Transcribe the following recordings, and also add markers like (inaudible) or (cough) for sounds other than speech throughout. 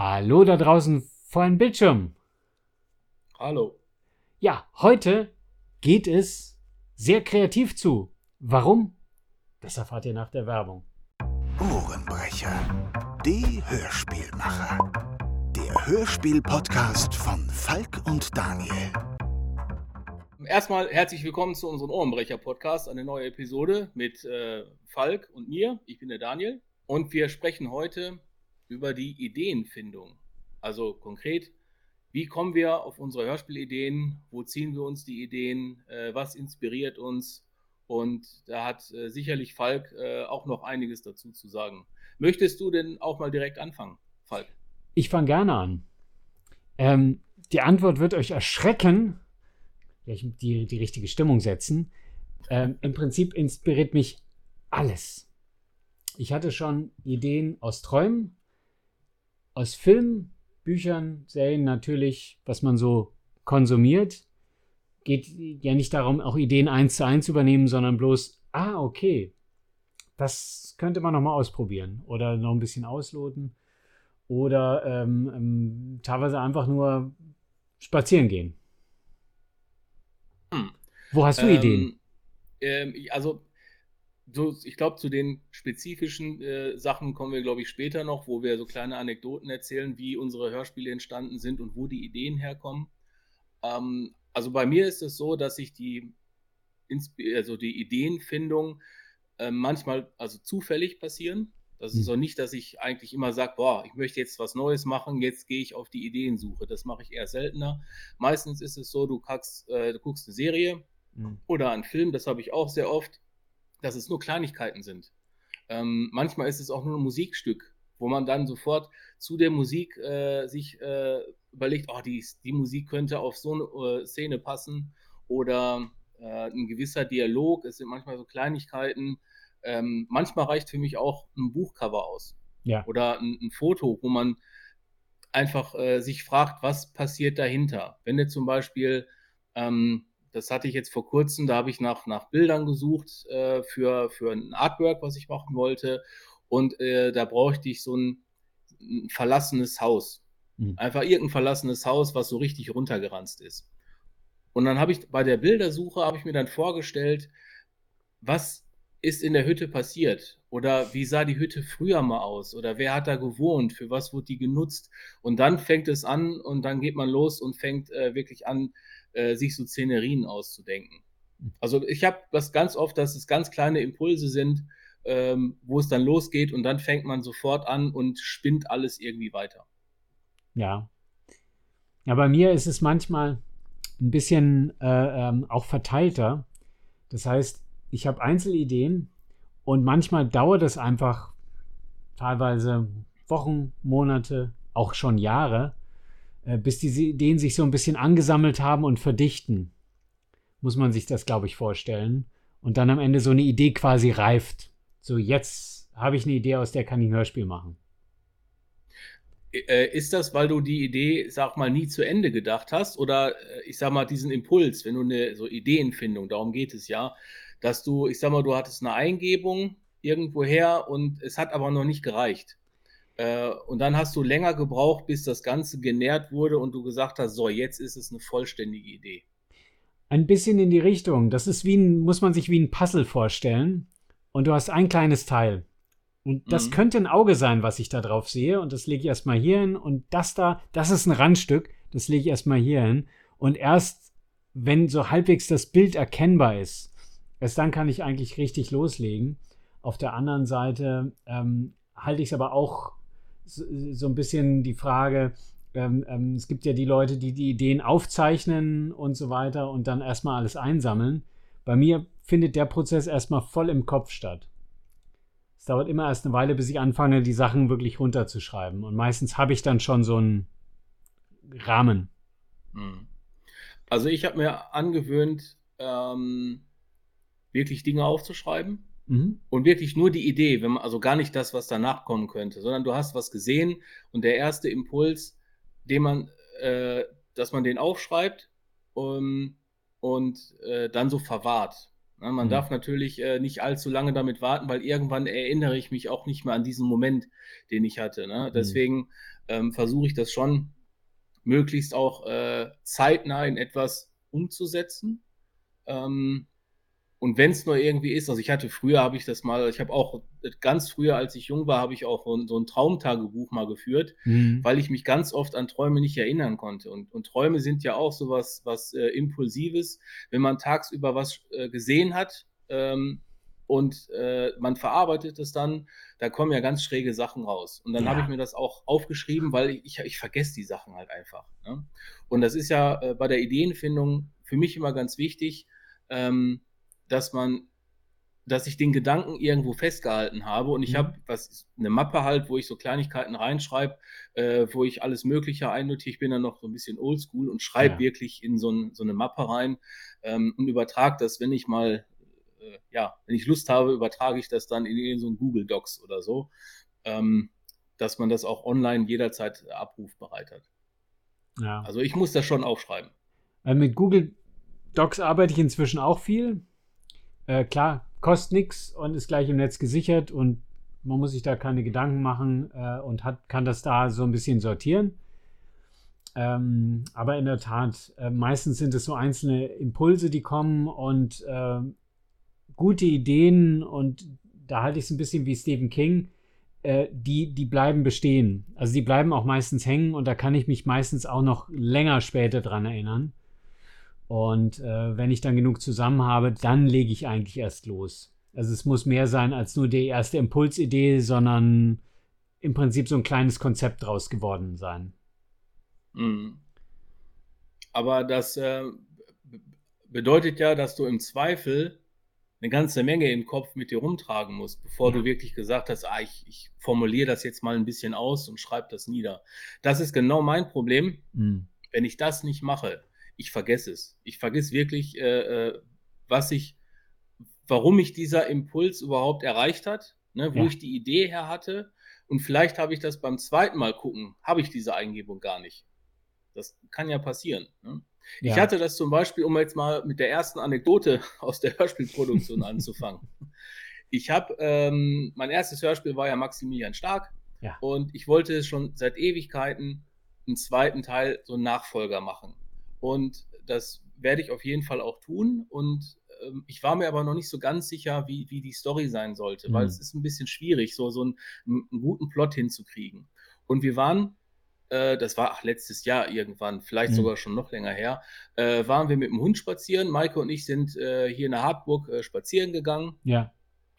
Hallo da draußen vor einem Bildschirm. Hallo. Ja, heute geht es sehr kreativ zu. Warum? Das erfahrt ihr nach der Werbung. Ohrenbrecher. Die Hörspielmacher. Der Hörspiel-Podcast von Falk und Daniel. Erstmal herzlich willkommen zu unserem Ohrenbrecher-Podcast, eine neue Episode mit äh, Falk und mir. Ich bin der Daniel und wir sprechen heute über die Ideenfindung. Also konkret, wie kommen wir auf unsere Hörspielideen? Wo ziehen wir uns die Ideen? Äh, was inspiriert uns? Und da hat äh, sicherlich Falk äh, auch noch einiges dazu zu sagen. Möchtest du denn auch mal direkt anfangen, Falk? Ich fange gerne an. Ähm, die Antwort wird euch erschrecken. Die, die richtige Stimmung setzen. Ähm, Im Prinzip inspiriert mich alles. Ich hatte schon Ideen aus Träumen, aus Filmen, Büchern, Serien natürlich, was man so konsumiert. Geht ja nicht darum, auch Ideen eins zu eins übernehmen, sondern bloß, ah, okay, das könnte man nochmal ausprobieren oder noch ein bisschen ausloten oder ähm, ähm, teilweise einfach nur spazieren gehen. Hm. Wo hast du ähm, Ideen? Ähm, also so, ich glaube, zu den spezifischen äh, Sachen kommen wir, glaube ich, später noch, wo wir so kleine Anekdoten erzählen, wie unsere Hörspiele entstanden sind und wo die Ideen herkommen. Ähm, also bei mir ist es so, dass ich die, also die Ideenfindung äh, manchmal also zufällig passieren. Das ist so nicht, dass ich eigentlich immer sage, boah, ich möchte jetzt was Neues machen, jetzt gehe ich auf die Ideensuche. Das mache ich eher seltener. Meistens ist es so, du, kackst, äh, du guckst eine Serie mhm. oder einen Film, das habe ich auch sehr oft dass es nur Kleinigkeiten sind. Ähm, manchmal ist es auch nur ein Musikstück, wo man dann sofort zu der Musik äh, sich äh, überlegt, oh, die, die Musik könnte auf so eine äh, Szene passen oder äh, ein gewisser Dialog. Es sind manchmal so Kleinigkeiten. Ähm, manchmal reicht für mich auch ein Buchcover aus ja. oder ein, ein, Foto, wo man einfach äh, sich fragt, was passiert dahinter. Wenn du zum Beispiel ähm, das hatte ich jetzt vor kurzem, da habe ich nach, nach Bildern gesucht äh, für, für ein Artwork, was ich machen wollte. Und äh, da brauchte ich so ein, ein verlassenes Haus. Mhm. Einfach irgendein verlassenes Haus, was so richtig runtergeranzt ist. Und dann habe ich bei der Bildersuche, habe ich mir dann vorgestellt, was ist in der Hütte passiert? Oder wie sah die Hütte früher mal aus? Oder wer hat da gewohnt? Für was wurde die genutzt? Und dann fängt es an und dann geht man los und fängt äh, wirklich an, äh, sich so Szenerien auszudenken. Also ich habe das ganz oft, dass es ganz kleine Impulse sind, ähm, wo es dann losgeht und dann fängt man sofort an und spinnt alles irgendwie weiter. Ja. Ja, bei mir ist es manchmal ein bisschen äh, ähm, auch verteilter. Das heißt, ich habe Einzelideen und manchmal dauert es einfach teilweise Wochen, Monate, auch schon Jahre, bis diese Ideen sich so ein bisschen angesammelt haben und verdichten. Muss man sich das, glaube ich, vorstellen. Und dann am Ende so eine Idee quasi reift. So, jetzt habe ich eine Idee, aus der kann ich ein Hörspiel machen. Äh, ist das, weil du die Idee, sag mal, nie zu Ende gedacht hast? Oder äh, ich sag mal, diesen Impuls, wenn du eine so Ideenfindung, darum geht es ja, dass du, ich sag mal, du hattest eine Eingebung irgendwoher und es hat aber noch nicht gereicht. Äh, und dann hast du länger gebraucht, bis das Ganze genährt wurde und du gesagt hast, so, jetzt ist es eine vollständige Idee. Ein bisschen in die Richtung. Das ist wie ein, muss man sich wie ein Puzzle vorstellen. Und du hast ein kleines Teil. Und das mhm. könnte ein Auge sein, was ich da drauf sehe. Und das lege ich erstmal hier hin. Und das da, das ist ein Randstück. Das lege ich erstmal hier hin. Und erst, wenn so halbwegs das Bild erkennbar ist, erst dann kann ich eigentlich richtig loslegen. Auf der anderen Seite ähm, halte ich es aber auch so, ein bisschen die Frage, ähm, ähm, es gibt ja die Leute, die die Ideen aufzeichnen und so weiter und dann erstmal alles einsammeln. Bei mir findet der Prozess erstmal voll im Kopf statt. Es dauert immer erst eine Weile, bis ich anfange, die Sachen wirklich runterzuschreiben. Und meistens habe ich dann schon so einen Rahmen. Hm. Also ich habe mir angewöhnt, ähm, wirklich Dinge aufzuschreiben. Mhm. Und wirklich nur die Idee, wenn man, also gar nicht das, was danach kommen könnte, sondern du hast was gesehen und der erste Impuls, den man, äh, dass man den aufschreibt um, und äh, dann so verwahrt. Ne, man mhm. darf natürlich äh, nicht allzu lange damit warten, weil irgendwann erinnere ich mich auch nicht mehr an diesen Moment, den ich hatte. Ne? Mhm. Deswegen ähm, versuche ich das schon möglichst auch äh, zeitnah in etwas umzusetzen. Ähm, und wenn es nur irgendwie ist, also ich hatte früher, habe ich das mal, ich habe auch ganz früher, als ich jung war, habe ich auch so ein Traumtagebuch mal geführt, mhm. weil ich mich ganz oft an Träume nicht erinnern konnte. Und, und Träume sind ja auch sowas was äh, Impulsives. Wenn man tagsüber was äh, gesehen hat ähm, und äh, man verarbeitet es dann, da kommen ja ganz schräge Sachen raus. Und dann ja. habe ich mir das auch aufgeschrieben, weil ich, ich, ich vergesse die Sachen halt einfach. Ne? Und das ist ja äh, bei der Ideenfindung für mich immer ganz wichtig. Ähm, dass man, dass ich den Gedanken irgendwo festgehalten habe und ich mhm. habe was eine Mappe halt, wo ich so Kleinigkeiten reinschreibe, äh, wo ich alles Mögliche einnotiere. Ich bin dann noch so ein bisschen oldschool und schreibe ja. wirklich in so, ein, so, eine Mappe rein ähm, und übertrage das, wenn ich mal, äh, ja, wenn ich Lust habe, übertrage ich das dann in, in so ein Google Docs oder so, ähm, dass man das auch online jederzeit abrufbereit hat. Ja. Also ich muss das schon aufschreiben. Äh, mit Google Docs arbeite ich inzwischen auch viel. Äh, klar, kostet nichts und ist gleich im Netz gesichert und man muss sich da keine Gedanken machen äh, und hat, kann das da so ein bisschen sortieren. Ähm, aber in der Tat, äh, meistens sind es so einzelne Impulse, die kommen und äh, gute Ideen und da halte ich es ein bisschen wie Stephen King, äh, die, die bleiben bestehen. Also die bleiben auch meistens hängen und da kann ich mich meistens auch noch länger später dran erinnern. Und äh, wenn ich dann genug zusammen habe, dann lege ich eigentlich erst los. Also es muss mehr sein als nur die erste Impulsidee, sondern im Prinzip so ein kleines Konzept draus geworden sein. Mhm. Aber das äh, bedeutet ja, dass du im Zweifel eine ganze Menge im Kopf mit dir rumtragen musst, bevor ja. du wirklich gesagt hast, ah, ich, ich formuliere das jetzt mal ein bisschen aus und schreibe das nieder. Das ist genau mein Problem. Mhm. Wenn ich das nicht mache, ich vergesse es. Ich vergesse wirklich, äh, äh, was ich, warum mich dieser Impuls überhaupt erreicht hat, ne, wo ja. ich die Idee her hatte. Und vielleicht habe ich das beim zweiten Mal gucken, habe ich diese Eingebung gar nicht. Das kann ja passieren. Ne? Ja. Ich hatte das zum Beispiel, um jetzt mal mit der ersten Anekdote (laughs) aus der Hörspielproduktion anzufangen. Ich habe, ähm, mein erstes Hörspiel war ja Maximilian Stark. Ja. Und ich wollte schon seit Ewigkeiten einen zweiten Teil, so einen Nachfolger machen. Und das werde ich auf jeden Fall auch tun. Und ähm, ich war mir aber noch nicht so ganz sicher, wie, wie die Story sein sollte, mhm. weil es ist ein bisschen schwierig, so, so einen, einen guten Plot hinzukriegen. Und wir waren äh, das war ach, letztes Jahr irgendwann, vielleicht mhm. sogar schon noch länger her, äh, waren wir mit dem Hund spazieren. Maike und ich sind äh, hier in der Hartburg äh, spazieren gegangen. Ja.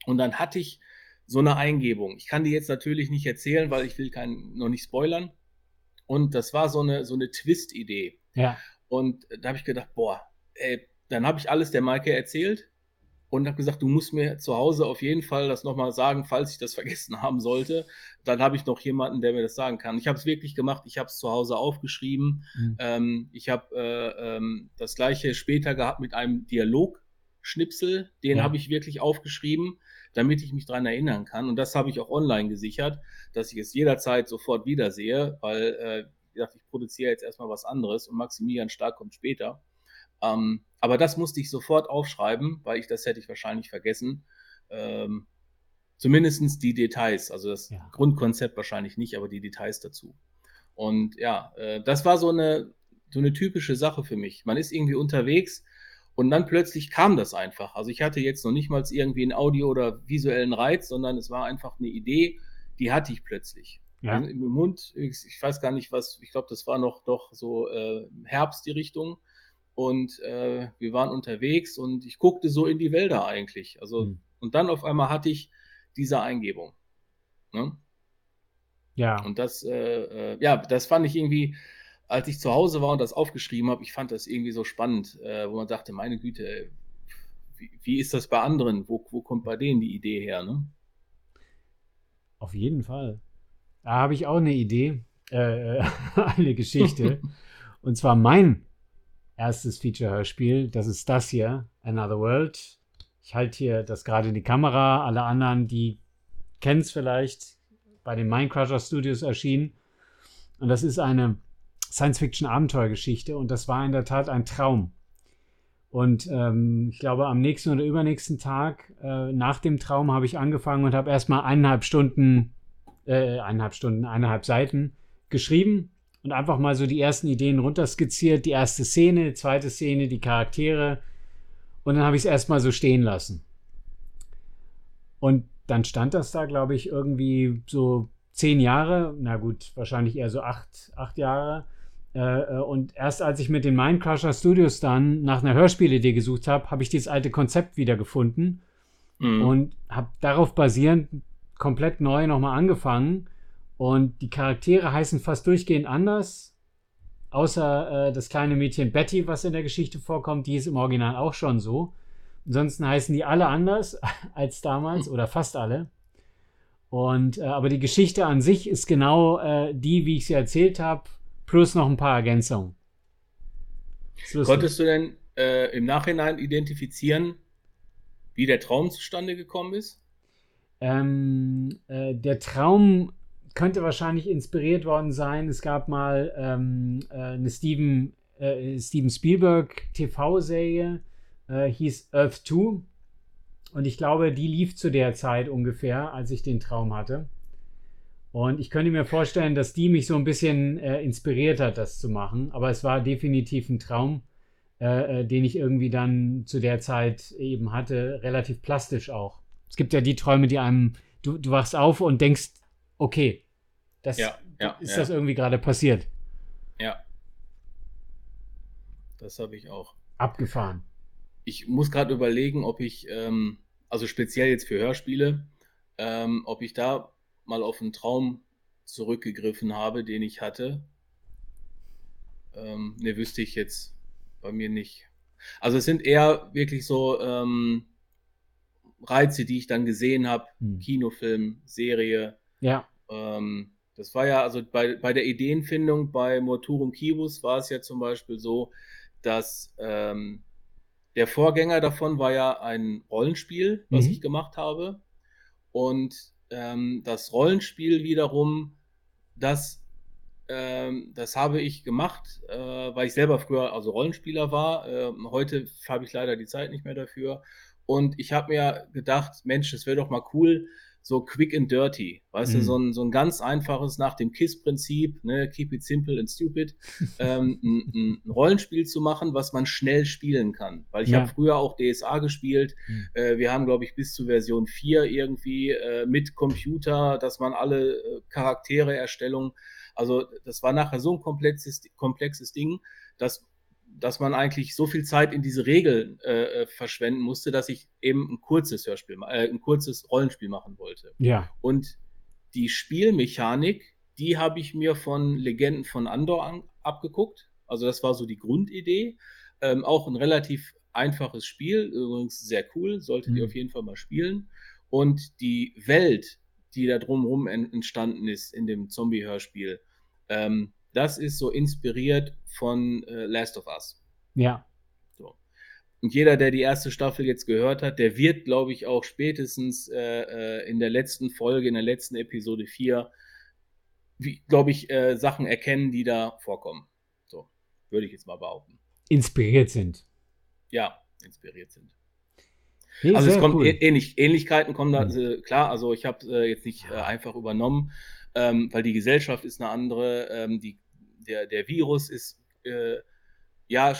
Und dann hatte ich so eine Eingebung. Ich kann die jetzt natürlich nicht erzählen, weil ich will keinen, noch nicht spoilern. Und das war so eine, so eine Twist-Idee. Ja. Und da habe ich gedacht, boah, ey, dann habe ich alles der Maike erzählt und habe gesagt, du musst mir zu Hause auf jeden Fall das nochmal sagen, falls ich das (laughs) vergessen haben sollte. Dann habe ich noch jemanden, der mir das sagen kann. Ich habe es wirklich gemacht, ich habe es zu Hause aufgeschrieben. Mhm. Ähm, ich habe äh, ähm, das gleiche später gehabt mit einem Dialogschnipsel, den ja. habe ich wirklich aufgeschrieben, damit ich mich daran erinnern kann. Und das habe ich auch online gesichert, dass ich es jederzeit sofort wiedersehe, weil äh, gesagt, ich produziere jetzt erstmal was anderes und Maximilian Stark kommt später. Ähm, aber das musste ich sofort aufschreiben, weil ich das hätte ich wahrscheinlich vergessen. Ähm, Zumindest die Details, also das ja. Grundkonzept wahrscheinlich nicht, aber die Details dazu. Und ja, äh, das war so eine, so eine typische Sache für mich. Man ist irgendwie unterwegs und dann plötzlich kam das einfach. Also ich hatte jetzt noch nicht mal irgendwie einen Audio- oder visuellen Reiz, sondern es war einfach eine Idee, die hatte ich plötzlich. Ja. Also Im Mund, ich, ich, weiß gar nicht was, ich glaube, das war noch doch so äh, Herbst die Richtung. Und äh, wir waren unterwegs und ich guckte so in die Wälder eigentlich. Also, mhm. und dann auf einmal hatte ich diese Eingebung. Ne? Ja. Und das, äh, äh, ja, das fand ich irgendwie, als ich zu Hause war und das aufgeschrieben habe, ich fand das irgendwie so spannend, äh, wo man dachte, meine Güte, wie, wie, ist das bei anderen? Wo, wo kommt bei denen die Idee her? Ne? Auf jeden Fall. Da habe ich auch eine Idee, äh, (laughs) eine Geschichte. und zwar mein erstes Feature-Hörspiel. Das ist das hier, Another World. Ich halte hier das gerade in die Kamera. Alle anderen, die kennen es vielleicht, bei den Minecrusher Studios erschienen. Und das ist eine Science-Fiction-Abenteuergeschichte. Und das war in der Tat ein Traum. Und ähm, ich glaube, am nächsten oder übernächsten Tag äh, nach dem Traum habe ich angefangen und habe erstmal eineinhalb Stunden, äh, eineinhalb Stunden, eineinhalb Seiten geschrieben und einfach mal so die ersten Ideen runterskizziert, die erste Szene, die zweite Szene, die Charaktere. Und dann habe ich es erstmal so stehen lassen. Und dann stand das da, glaube ich, irgendwie so zehn Jahre, na gut, wahrscheinlich eher so acht, acht Jahre. Äh, äh, und erst als ich mit den Mindcrusher Studios dann nach einer Hörspielidee gesucht habe, habe ich dieses alte Konzept wiedergefunden mhm. und habe darauf basierend komplett neu nochmal angefangen. Und die Charaktere heißen fast durchgehend anders, außer äh, das kleine Mädchen Betty, was in der Geschichte vorkommt, die ist im Original auch schon so. Ansonsten heißen die alle anders (laughs) als damals oder fast alle. Und äh, aber die Geschichte an sich ist genau äh, die, wie ich sie erzählt habe, plus noch ein paar Ergänzungen. Konntest du denn äh, im Nachhinein identifizieren, wie der Traum zustande gekommen ist? Ähm, äh, der Traum könnte wahrscheinlich inspiriert worden sein. Es gab mal ähm, äh, eine Steven, äh, Steven Spielberg TV-Serie, äh, hieß Earth 2. Und ich glaube, die lief zu der Zeit ungefähr, als ich den Traum hatte. Und ich könnte mir vorstellen, dass die mich so ein bisschen äh, inspiriert hat, das zu machen. Aber es war definitiv ein Traum, äh, den ich irgendwie dann zu der Zeit eben hatte, relativ plastisch auch. Es gibt ja die Träume, die einem, du, du wachst auf und denkst, okay, das ja, ja, ist ja. das irgendwie gerade passiert. Ja. Das habe ich auch. Abgefahren. Ich muss gerade überlegen, ob ich, ähm, also speziell jetzt für Hörspiele, ähm, ob ich da mal auf einen Traum zurückgegriffen habe, den ich hatte. Ähm, ne, wüsste ich jetzt bei mir nicht. Also es sind eher wirklich so ähm, Reize, die ich dann gesehen habe, hm. Kinofilm, Serie. Ja. Ähm, das war ja, also bei, bei der Ideenfindung bei Morturum Kibus war es ja zum Beispiel so, dass ähm, der Vorgänger davon war ja ein Rollenspiel, was mhm. ich gemacht habe. Und ähm, das Rollenspiel wiederum, das, ähm, das habe ich gemacht, äh, weil ich selber früher also Rollenspieler war. Äh, heute habe ich leider die Zeit nicht mehr dafür. Und ich habe mir gedacht, Mensch, das wäre doch mal cool, so quick and dirty. Weißt mhm. du, so ein, so ein ganz einfaches nach dem KISS-Prinzip, ne, keep it simple and stupid, (laughs) ähm, ein, ein, Rollenspiel zu machen, was man schnell spielen kann. Weil ich ja. habe früher auch DSA gespielt. Mhm. Äh, wir haben, glaube ich, bis zu Version 4 irgendwie äh, mit Computer, dass man alle äh, Charaktere Erstellung, also das war nachher so ein komplexes, komplexes Ding, dass dass man eigentlich so viel Zeit in diese Regeln äh, äh, verschwenden musste, dass ich eben ein kurzes Hörspiel, äh, ein kurzes Rollenspiel machen wollte. Ja. Und die Spielmechanik, die habe ich mir von Legenden von Andor an, abgeguckt. Also das war so die Grundidee. Ähm, auch ein relativ einfaches Spiel, übrigens sehr cool, solltet mhm. ihr auf jeden Fall mal spielen. Und die Welt, die da drumherum entstanden ist in dem Zombie-Hörspiel, ähm, das ist so inspiriert von äh, Last of Us. Ja. So. Und jeder, der die erste Staffel jetzt gehört hat, der wird, glaube ich, auch spätestens äh, äh in der letzten Folge, in der letzten Episode 4, glaube ich, äh, Sachen erkennen, die da vorkommen. So, würde ich jetzt mal behaupten. Inspiriert sind. Ja, inspiriert sind. Nee, also es kommt cool. ähnlich, Ähnlichkeiten kommen da, mhm. klar, also ich habe äh, jetzt nicht äh, einfach übernommen, ähm, weil die Gesellschaft ist eine andere, ähm, die, der, der Virus ist, äh, ja,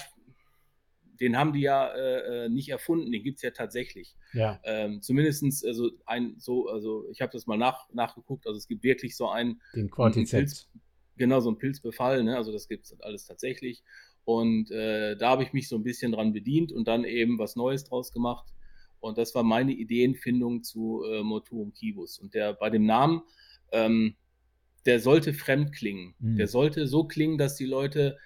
den haben die ja äh, äh nicht erfunden, den gibt es ja tatsächlich. Ja. Ähm, Zumindest, also ein, so, also ich habe das mal nach, nachgeguckt, also es gibt wirklich so ein, den Pilz, genau, so ein Pilzbefall, ne? also das gibt es alles tatsächlich. Und äh, da habe ich mich so ein bisschen dran bedient und dann eben was Neues draus gemacht. Und das war meine Ideenfindung zu äh, Moturum Kibus. Und der bei dem Namen ähm, der sollte fremd klingen. Mhm. Der sollte so klingen, dass die Leute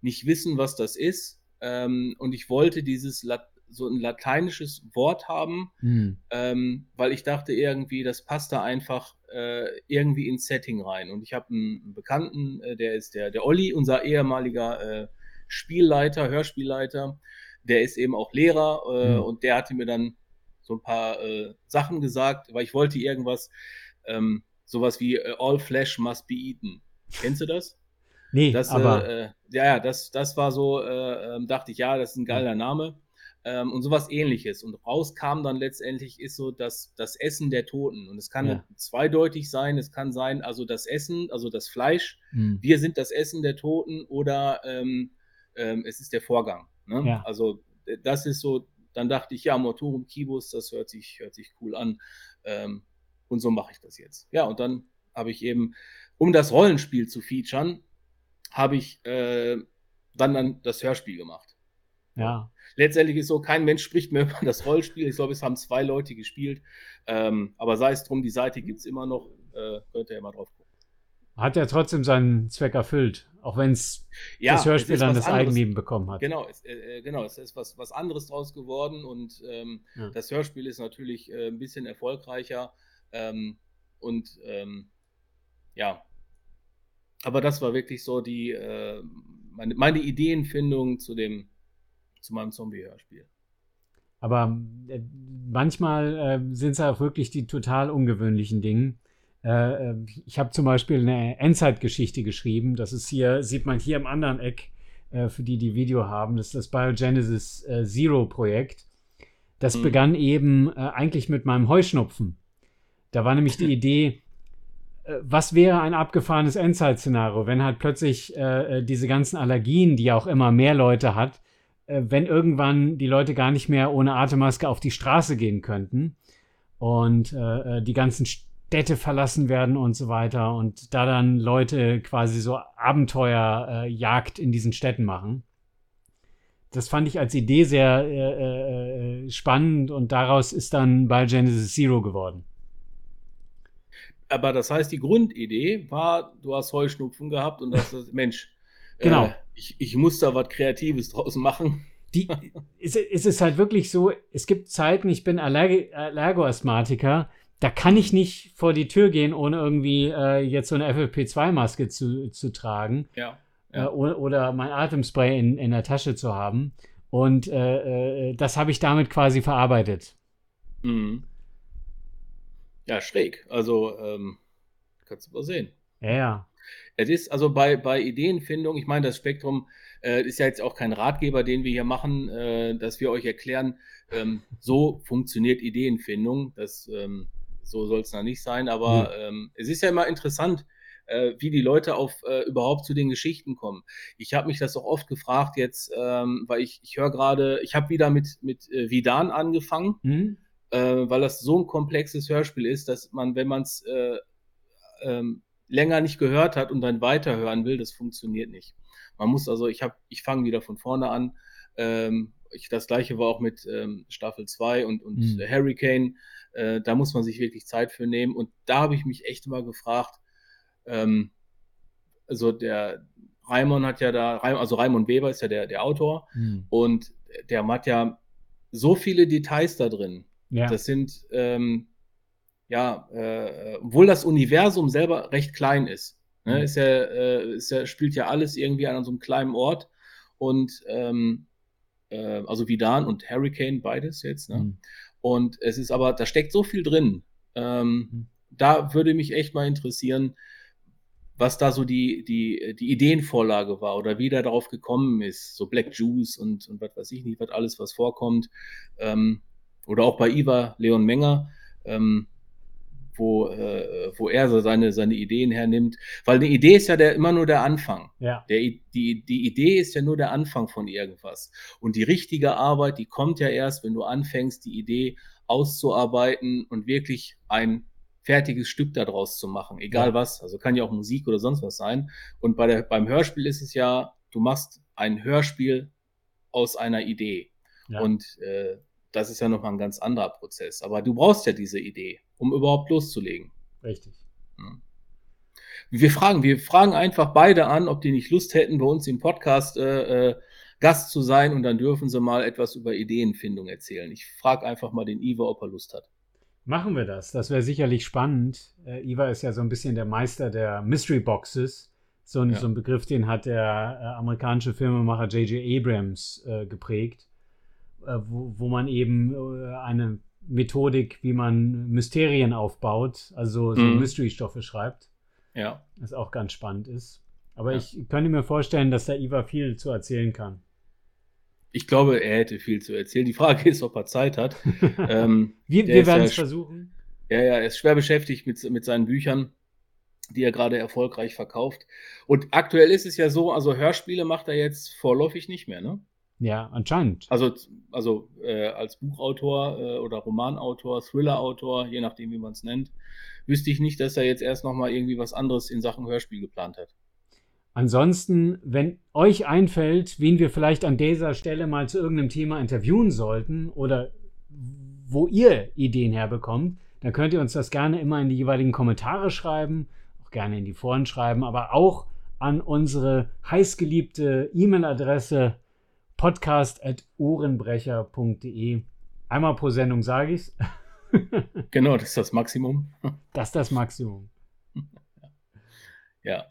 nicht wissen, was das ist. Ähm, und ich wollte dieses Lat so ein lateinisches Wort haben, mhm. ähm, weil ich dachte irgendwie, das passt da einfach äh, irgendwie ins Setting rein. Und ich habe einen Bekannten, äh, der ist der, der Olli, unser ehemaliger äh, Spielleiter, Hörspielleiter, der ist eben auch Lehrer äh, mhm. und der hatte mir dann so ein paar äh, Sachen gesagt, weil ich wollte irgendwas, ähm, sowas wie äh, All Flesh Must Be Eaten. Kennst du das? Nee, das, aber. Äh, ja, ja, das, das war so, äh, ähm, dachte ich, ja, das ist ein geiler Name. ähm, und sowas ähnliches. Und rauskam dann letztendlich ist so das, das Essen der Toten. Und es kann Ja. zweideutig sein, es kann sein, also das Essen, also das Fleisch, Hm. wir sind das Essen der Toten oder ähm, ähm, es ist der Vorgang. Ne? Ja. Also äh, das ist so, dann dachte ich, ja, Motorum Kibus, das hört sich, hört sich cool an. Und so mache ich das jetzt. Ja, und dann habe ich eben, um das Rollenspiel zu featuren, habe ich äh, dann, dann das Hörspiel gemacht. Ja. Letztendlich ist so, kein Mensch spricht mehr (laughs) über das Rollenspiel. Ich glaube, es haben zwei Leute gespielt. Ähm, aber sei es drum, die Seite gibt es immer noch. Äh, könnt ihr ja mal drauf gucken. Hat ja trotzdem seinen Zweck erfüllt, auch wenn es Ja, das Hörspiel dann das anderes. Eigenleben bekommen hat. Genau, es, äh, äh, genau, es ist was, was anderes draus geworden und ähm, Ja. das Hörspiel ist natürlich äh, ein bisschen erfolgreicher. Ähm, und ähm, ja, aber das war wirklich so die äh, meine, meine Ideenfindung zu dem zu meinem Zombie-Hörspiel. Aber äh, manchmal äh, sind es auch wirklich die total ungewöhnlichen Dinge. Äh, äh, ich habe zum Beispiel eine Endzeitgeschichte geschrieben. Das ist hier, sieht man hier im anderen Eck, äh, für die, die Video haben. Das ist das Biogenesis Zero Projekt. Das Mhm. begann eben eigentlich mit meinem Heuschnupfen. Da war nämlich die Idee, äh, was wäre ein abgefahrenes Endzeit-Szenario, wenn halt plötzlich äh, äh, diese ganzen Allergien, die auch immer mehr Leute hat, äh, wenn irgendwann die Leute gar nicht mehr ohne Atemmaske auf die Straße gehen könnten und äh, äh, die ganzen Städte verlassen werden und so weiter und da dann Leute quasi so Abenteuerjagd Jagd in diesen Städten machen. Das fand ich als Idee sehr spannend und daraus ist dann Biogenesis Zero geworden. Aber das heißt, die Grundidee war, du hast Heuschnupfen gehabt und das, Mensch, Genau. äh, ich, ich muss da was Kreatives draus machen. Die, es, es ist halt wirklich so, es gibt Zeiten, ich bin Allerg Allergoasthmatiker, da kann ich nicht vor die Tür gehen, ohne irgendwie äh, jetzt so eine FFP2-Maske zu, zu tragen Ja. äh, oder, oder mein Atemspray in, in der Tasche zu haben. Und äh, äh, das habe ich damit quasi verarbeitet. Mhm. Ja, schräg. Also, ähm, kannst du mal sehen. Ja, ja. Es ist also bei, bei Ideenfindung, ich meine, das Spektrum äh, ist ja jetzt auch kein Ratgeber, den wir hier machen, äh, dass wir euch erklären, ähm, so funktioniert Ideenfindung. Das, ähm, so soll es noch nicht sein, aber ähm, es ist ja immer interessant, äh, wie die Leute auf äh, überhaupt zu den Geschichten kommen. Ich habe mich das auch oft gefragt jetzt, ähm, weil ich, ich höre gerade, ich habe wieder mit, mit äh, Vidan angefangen Hm? Äh, weil das so ein komplexes Hörspiel ist, dass man, wenn man es äh, ähm, länger nicht gehört hat und dann weiterhören will, das funktioniert nicht. Man muss also, ich habe, ich fange wieder von vorne an. Ähm, ich, das gleiche war auch mit ähm, Staffel 2 und, und Mhm. Hurricane. Äh, da muss man sich wirklich Zeit für nehmen. Und da habe ich mich echt immer gefragt, ähm, also der Raimon hat ja da, also Raimon Weber ist ja der, der Autor Hm. und der hat ja so viele Details da drin. Ja. Das sind, ähm, ja, äh, obwohl das Universum selber recht klein ist. Ne, Mhm. ist ja, äh, ist ja, spielt ja alles irgendwie an so einem kleinen Ort. Und ähm, äh, also Vidan und Hurricane, beides jetzt. Ne? Hm. Und es ist aber, da steckt so viel drin. Ähm, Mhm. Da würde mich echt mal interessieren, was da so die, die, die Ideenvorlage war oder wie der darauf gekommen ist. So Black Juice und, und was weiß ich nicht, was alles, was vorkommt. Ähm, oder auch bei Iva Leon Menger, ähm, wo, äh, wo er so seine, seine Ideen hernimmt. Weil eine Idee ist ja der, immer nur der Anfang. ja. Der, die, die Idee ist ja nur der Anfang von irgendwas. Und die richtige Arbeit, die kommt ja erst, wenn du anfängst, die Idee auszuarbeiten und wirklich ein fertiges Stück daraus zu machen. Egal Ja. was. Also kann ja auch Musik oder sonst was sein. Und bei der, beim Hörspiel ist es ja, du machst ein Hörspiel aus einer Idee. Ja. Und äh, das ist ja nochmal ein ganz anderer Prozess. Aber du brauchst ja diese Idee, um überhaupt loszulegen. Richtig. Wir fragen, wir fragen einfach beide an, ob die nicht Lust hätten, bei uns im Podcast äh, äh, Gast zu sein und dann dürfen sie mal etwas über Ideenfindung erzählen. Ich frage einfach mal den Iva, ob er Lust hat. Machen wir das. Das wäre sicherlich spannend. Äh, Iva ist ja so ein bisschen der Meister der Mystery Boxes. So ein, Ja. so ein Begriff, den hat der äh, amerikanische Filmemacher J.J. Abrams äh, geprägt, wo, wo man eben äh, eine Methodik, wie man Mysterien aufbaut, also so Mhm. Mystery-Stoffe schreibt, Ja. was auch ganz spannend ist. Aber Ja. ich könnte mir vorstellen, dass der Iva viel zu erzählen kann. Ich glaube, er hätte viel zu erzählen. Die Frage (laughs) ist, ob er Zeit hat. (laughs) ähm, wir wir werden es versuchen. Ja, ja, er ist schwer beschäftigt mit, mit seinen Büchern, die er gerade erfolgreich verkauft. Und aktuell ist es ja so, also Hörspiele macht er jetzt vorläufig nicht mehr, ne? Ja, anscheinend. Also, also äh, als Buchautor äh, oder Romanautor, Thrillerautor, je nachdem, wie man es nennt, wüsste ich nicht, dass er jetzt erst nochmal irgendwie was anderes in Sachen Hörspiel geplant hat. Ansonsten, wenn euch einfällt, wen wir vielleicht an dieser Stelle mal zu irgendeinem Thema interviewen sollten oder wo ihr Ideen herbekommt, dann könnt ihr uns das gerne immer in die jeweiligen Kommentare schreiben, auch gerne in die Foren schreiben, aber auch an unsere heißgeliebte E-Mail-Adresse podcast.ohrenbrecher.de. Einmal pro Sendung sage ich es. (laughs) genau, das ist das Maximum. Das ist das Maximum. Ja.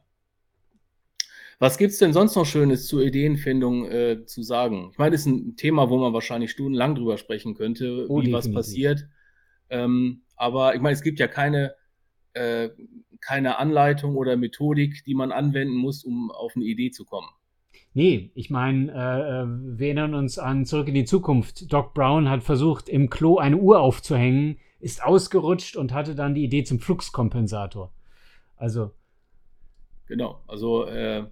Was gibt es denn sonst noch Schönes zur Ideenfindung äh, zu sagen? Ich meine, das ist ein Thema, wo man wahrscheinlich stundenlang drüber sprechen könnte, oh, wie definitiv. was passiert. Ähm, aber ich meine, es gibt ja keine, äh, keine Anleitung oder Methodik, die man anwenden muss, um auf eine Idee zu kommen. Nee, ich meine, äh, äh, wir erinnern uns an Zurück in die Zukunft. Doc Brown hat versucht, im Klo eine Uhr aufzuhängen, ist ausgerutscht und hatte dann die Idee zum Fluxkompensator. Also. Genau, also äh,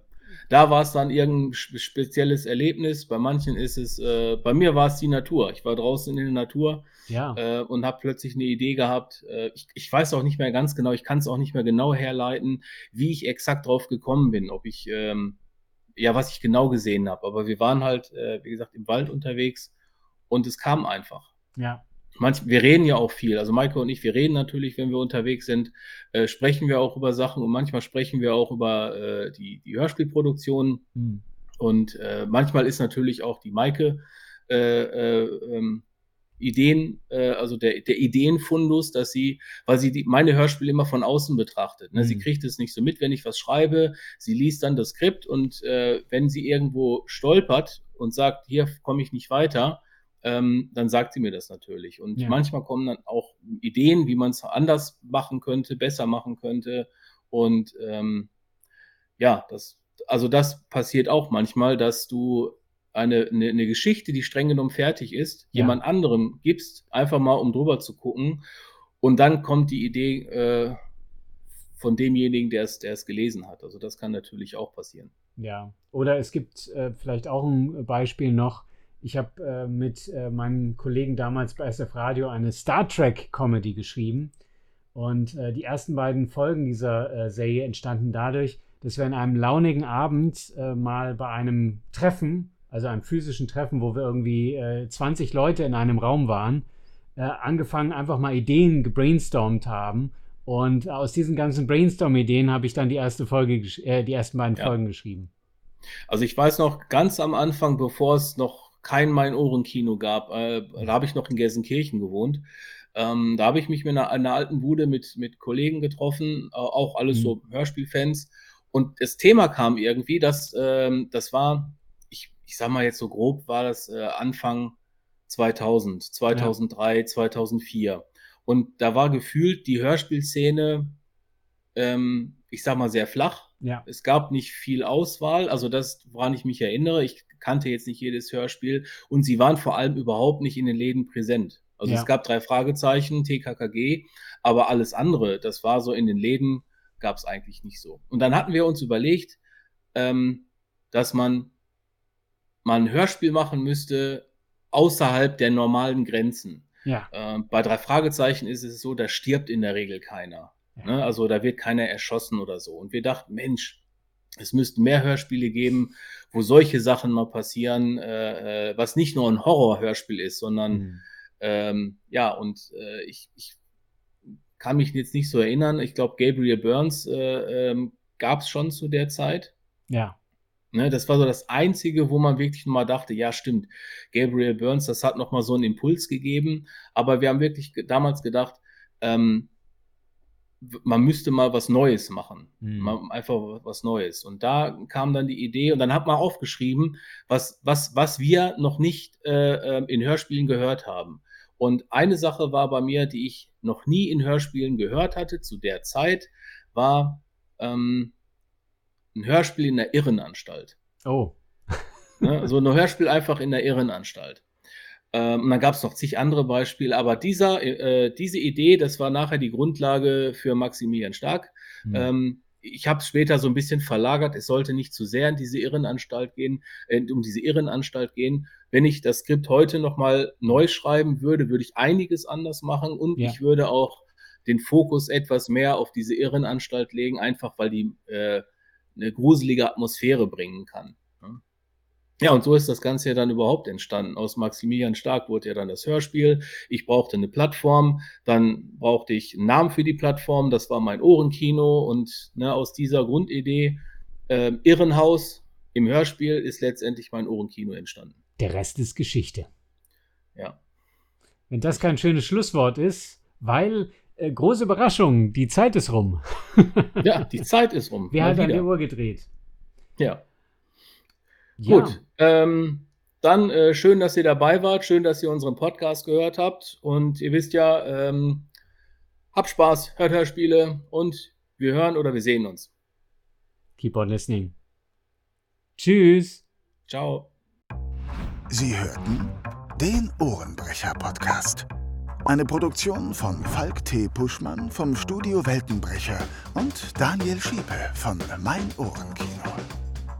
da war es dann irgendein spezielles Erlebnis. Bei manchen ist es, äh, bei mir war es die Natur. Ich war draußen in der Natur ja. äh, und habe plötzlich eine Idee gehabt. Äh, ich, ich, weiß auch nicht mehr ganz genau, ich kann es auch nicht mehr genau herleiten, wie ich exakt drauf gekommen bin, ob ich, ähm, ja, was ich genau gesehen habe. Aber wir waren halt, äh, wie gesagt, im Wald unterwegs und es kam einfach. Ja manch, wir reden ja auch viel. Also Maike und ich, wir reden natürlich, wenn wir unterwegs sind, äh, sprechen wir auch über Sachen und manchmal sprechen wir auch über äh, die, die Hörspielproduktion. Mhm. Und äh, manchmal ist natürlich auch die Maike äh, äh, ähm, Ideen, äh, also der, der Ideenfundus, dass sie, weil sie die, meine Hörspiele immer von außen betrachtet. Ne? Mhm. Sie kriegt es nicht so mit, wenn ich was schreibe. Sie liest dann das Skript und wenn sie irgendwo stolpert und sagt, hier komme ich nicht weiter, ähm, dann sagt sie mir das natürlich. Und ja. manchmal kommen dann auch Ideen, wie man es anders machen könnte, besser machen könnte. Und ähm, ja, das, also das passiert auch manchmal, dass du eine, eine, eine, Geschichte, die streng genommen fertig ist, ja. jemand anderem gibst, einfach mal um drüber zu gucken. Und dann kommt die Idee äh, von demjenigen, der es gelesen hat. Also das kann natürlich auch passieren. Ja, oder es gibt äh, vielleicht auch ein Beispiel noch, ich habe äh, mit äh, meinen Kollegen damals bei SF Radio eine Star Trek Comedy geschrieben. Und äh, die ersten beiden Folgen dieser äh, Serie entstanden dadurch, dass wir an einem launigen Abend mal bei einem Treffen, also einem physischen Treffen, wo wir irgendwie 20 äh, Leute in einem Raum waren, angefangen einfach mal Ideen gebrainstormt haben. Und aus diesen ganzen Brainstorm-Ideen habe ich dann die erste Folge, die ersten beiden ja. Folgen geschrieben. Also ich weiß noch ganz am Anfang, bevor es noch kein Mein-Ohren-Kino gab. Äh, da habe ich noch in Gelsenkirchen gewohnt. Ähm, da habe ich mich mit einer, einer, alten Bude mit, mit Kollegen getroffen, äh, auch alles mhm. so Hörspielfans. Und das Thema kam irgendwie, dass ähm, das war, ich, sag mal jetzt so grob, war das äh, Anfang 2000, 2003, ja. 2004. Und da war gefühlt die Hörspielszene, ähm, ich sag mal, sehr flach. Ja. Es gab nicht viel Auswahl, also das, woran ich mich erinnere. Ich kannte jetzt nicht jedes Hörspiel und sie waren vor allem überhaupt nicht in den Läden präsent. Also ja. es gab drei Fragezeichen, TKKG, aber alles andere, das war so in den Läden, gab es eigentlich nicht so. Und dann hatten wir uns überlegt, ähm, dass man mal ein Hörspiel machen müsste außerhalb der normalen Grenzen. Ja. Ähm, bei drei Fragezeichen ist es so, da stirbt in der Regel keiner. Ja. Ne? Also da wird keiner erschossen oder so. Und wir dachten, Mensch, es müssten mehr Hörspiele geben, wo solche Sachen mal passieren, äh, äh, was nicht nur ein Horror-Hörspiel ist, sondern mhm. ähm, ja, und äh, ich, ich kann mich jetzt nicht so erinnern. Ich glaube, Gabriel Burns äh, ähm, gab es schon zu der Zeit. Ja. Ne, das war so das Einzige, wo man wirklich mal dachte, ja, stimmt, Gabriel Burns, das hat nochmal so einen Impuls gegeben. Aber wir haben wirklich damals gedacht, ähm, man müsste mal was Neues machen. Mhm. Mal einfach was Neues. Und da kam dann die Idee und dann hat man aufgeschrieben, was, was, was wir noch nicht äh, ähm, in Hörspielen gehört haben. Und eine Sache war bei mir, die ich noch nie in Hörspielen gehört hatte zu der Zeit, war ähm, ein Hörspiel in der Irrenanstalt. Oh. Ne? So ein Hörspiel einfach in der Irrenanstalt. Ähm, und dann gab es noch zig andere Beispiele, aber dieser, äh, diese Idee, das war nachher die Grundlage für Maximilian Stark. Mhm. Ähm, ich habe es später so ein bisschen verlagert. Es sollte nicht zu sehr in diese Irrenanstalt gehen, äh, um diese Irrenanstalt gehen. Wenn ich das Skript heute nochmal neu schreiben würde, würde ich einiges anders machen und ja. ich würde auch den Fokus etwas mehr auf diese Irrenanstalt legen, einfach weil die äh, eine gruselige Atmosphäre bringen kann. Ja, und so ist das Ganze ja dann überhaupt entstanden. Aus Maximilian Stark wurde ja dann das Hörspiel. Ich brauchte eine Plattform, dann brauchte ich einen Namen für die Plattform. Das war mein Ohrenkino. Und ne, aus dieser Grundidee äh, Irrenhaus im Hörspiel ist letztendlich mein Ohrenkino entstanden. Der Rest ist Geschichte. Ja. Wenn das kein schönes Schlusswort ist, weil äh, große Überraschung, die Zeit ist rum. (laughs) ja, die Zeit ist rum. Wer hat an die Uhr gedreht? Ja. Ja. Gut. Ähm, dann äh, schön, dass ihr dabei wart. Schön, dass ihr unseren Podcast gehört habt. Und ihr wisst ja, ähm, habt Spaß, hört Hörspiele und wir hören oder wir sehen uns. Keep on listening. Tschüss. Ciao. Sie hörten den Ohrenbrecher-Podcast. Eine Produktion von Falk T. Puschmann vom Studio Weltenbrecher und Daniel Schiepe von Mein Ohrenkino.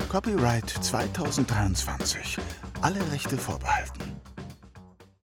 Copyright 2023. Alle Rechte vorbehalten.